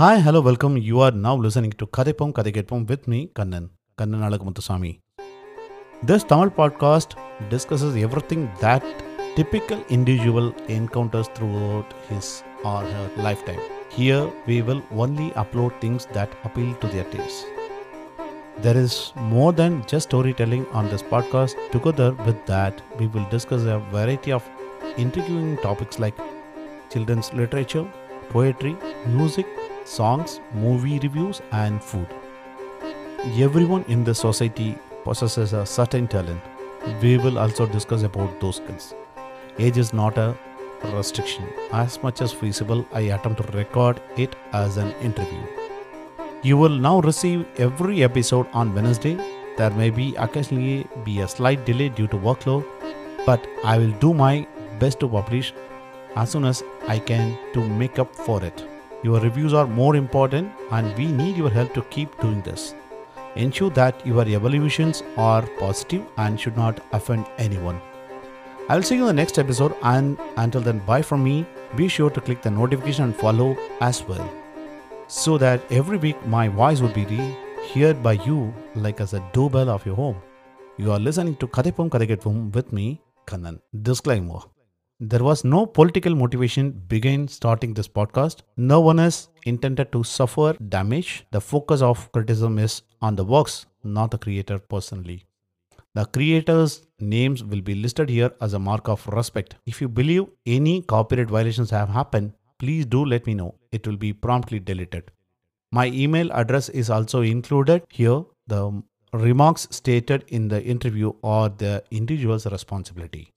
Hi, hello, welcome. You are now listening to Kathaippom Kathai Ketpom with me, Kannan, Kannan Alagamuthusamy. This Tamil podcast discusses everything that typical individual encounters throughout his or her lifetime. Here, we will only upload things that appeal to their taste. There is more than just storytelling on this podcast. Together with that, we will discuss a variety of intriguing topics like children's literature, poetry, music, songs, movie reviews, and food. Everyone in the society possesses a certain talent. We will also discuss about those skills. Age is not a restriction. As much as feasible, I attempt to record it as an interview. You will now receive every episode on Wednesday. There may be occasionally be a slight delay due to workload, but I will do my best to publish as soon as I can to make up for it. Your reviews are more important and we need your help to keep doing this. Ensure that your evaluations are positive and should not offend anyone. I'll see you in the next episode and until then bye from me. Be sure to click the notification and follow as well so that every week my voice will be heard by you like as a doorbell of your home. You are listening to Kathaippom Kathai Ketpom with me, Kannan. Disclaimer. There was no political motivation behind starting this podcast. No one is intended to suffer damage. The focus of criticism is on the works, not the creator personally. The creators' names will be listed here as a mark of respect. If you believe any copyright violations have happened, please do let me know. It will be promptly deleted. My email address is also included here. The remarks stated in the interview are the individual's responsibility.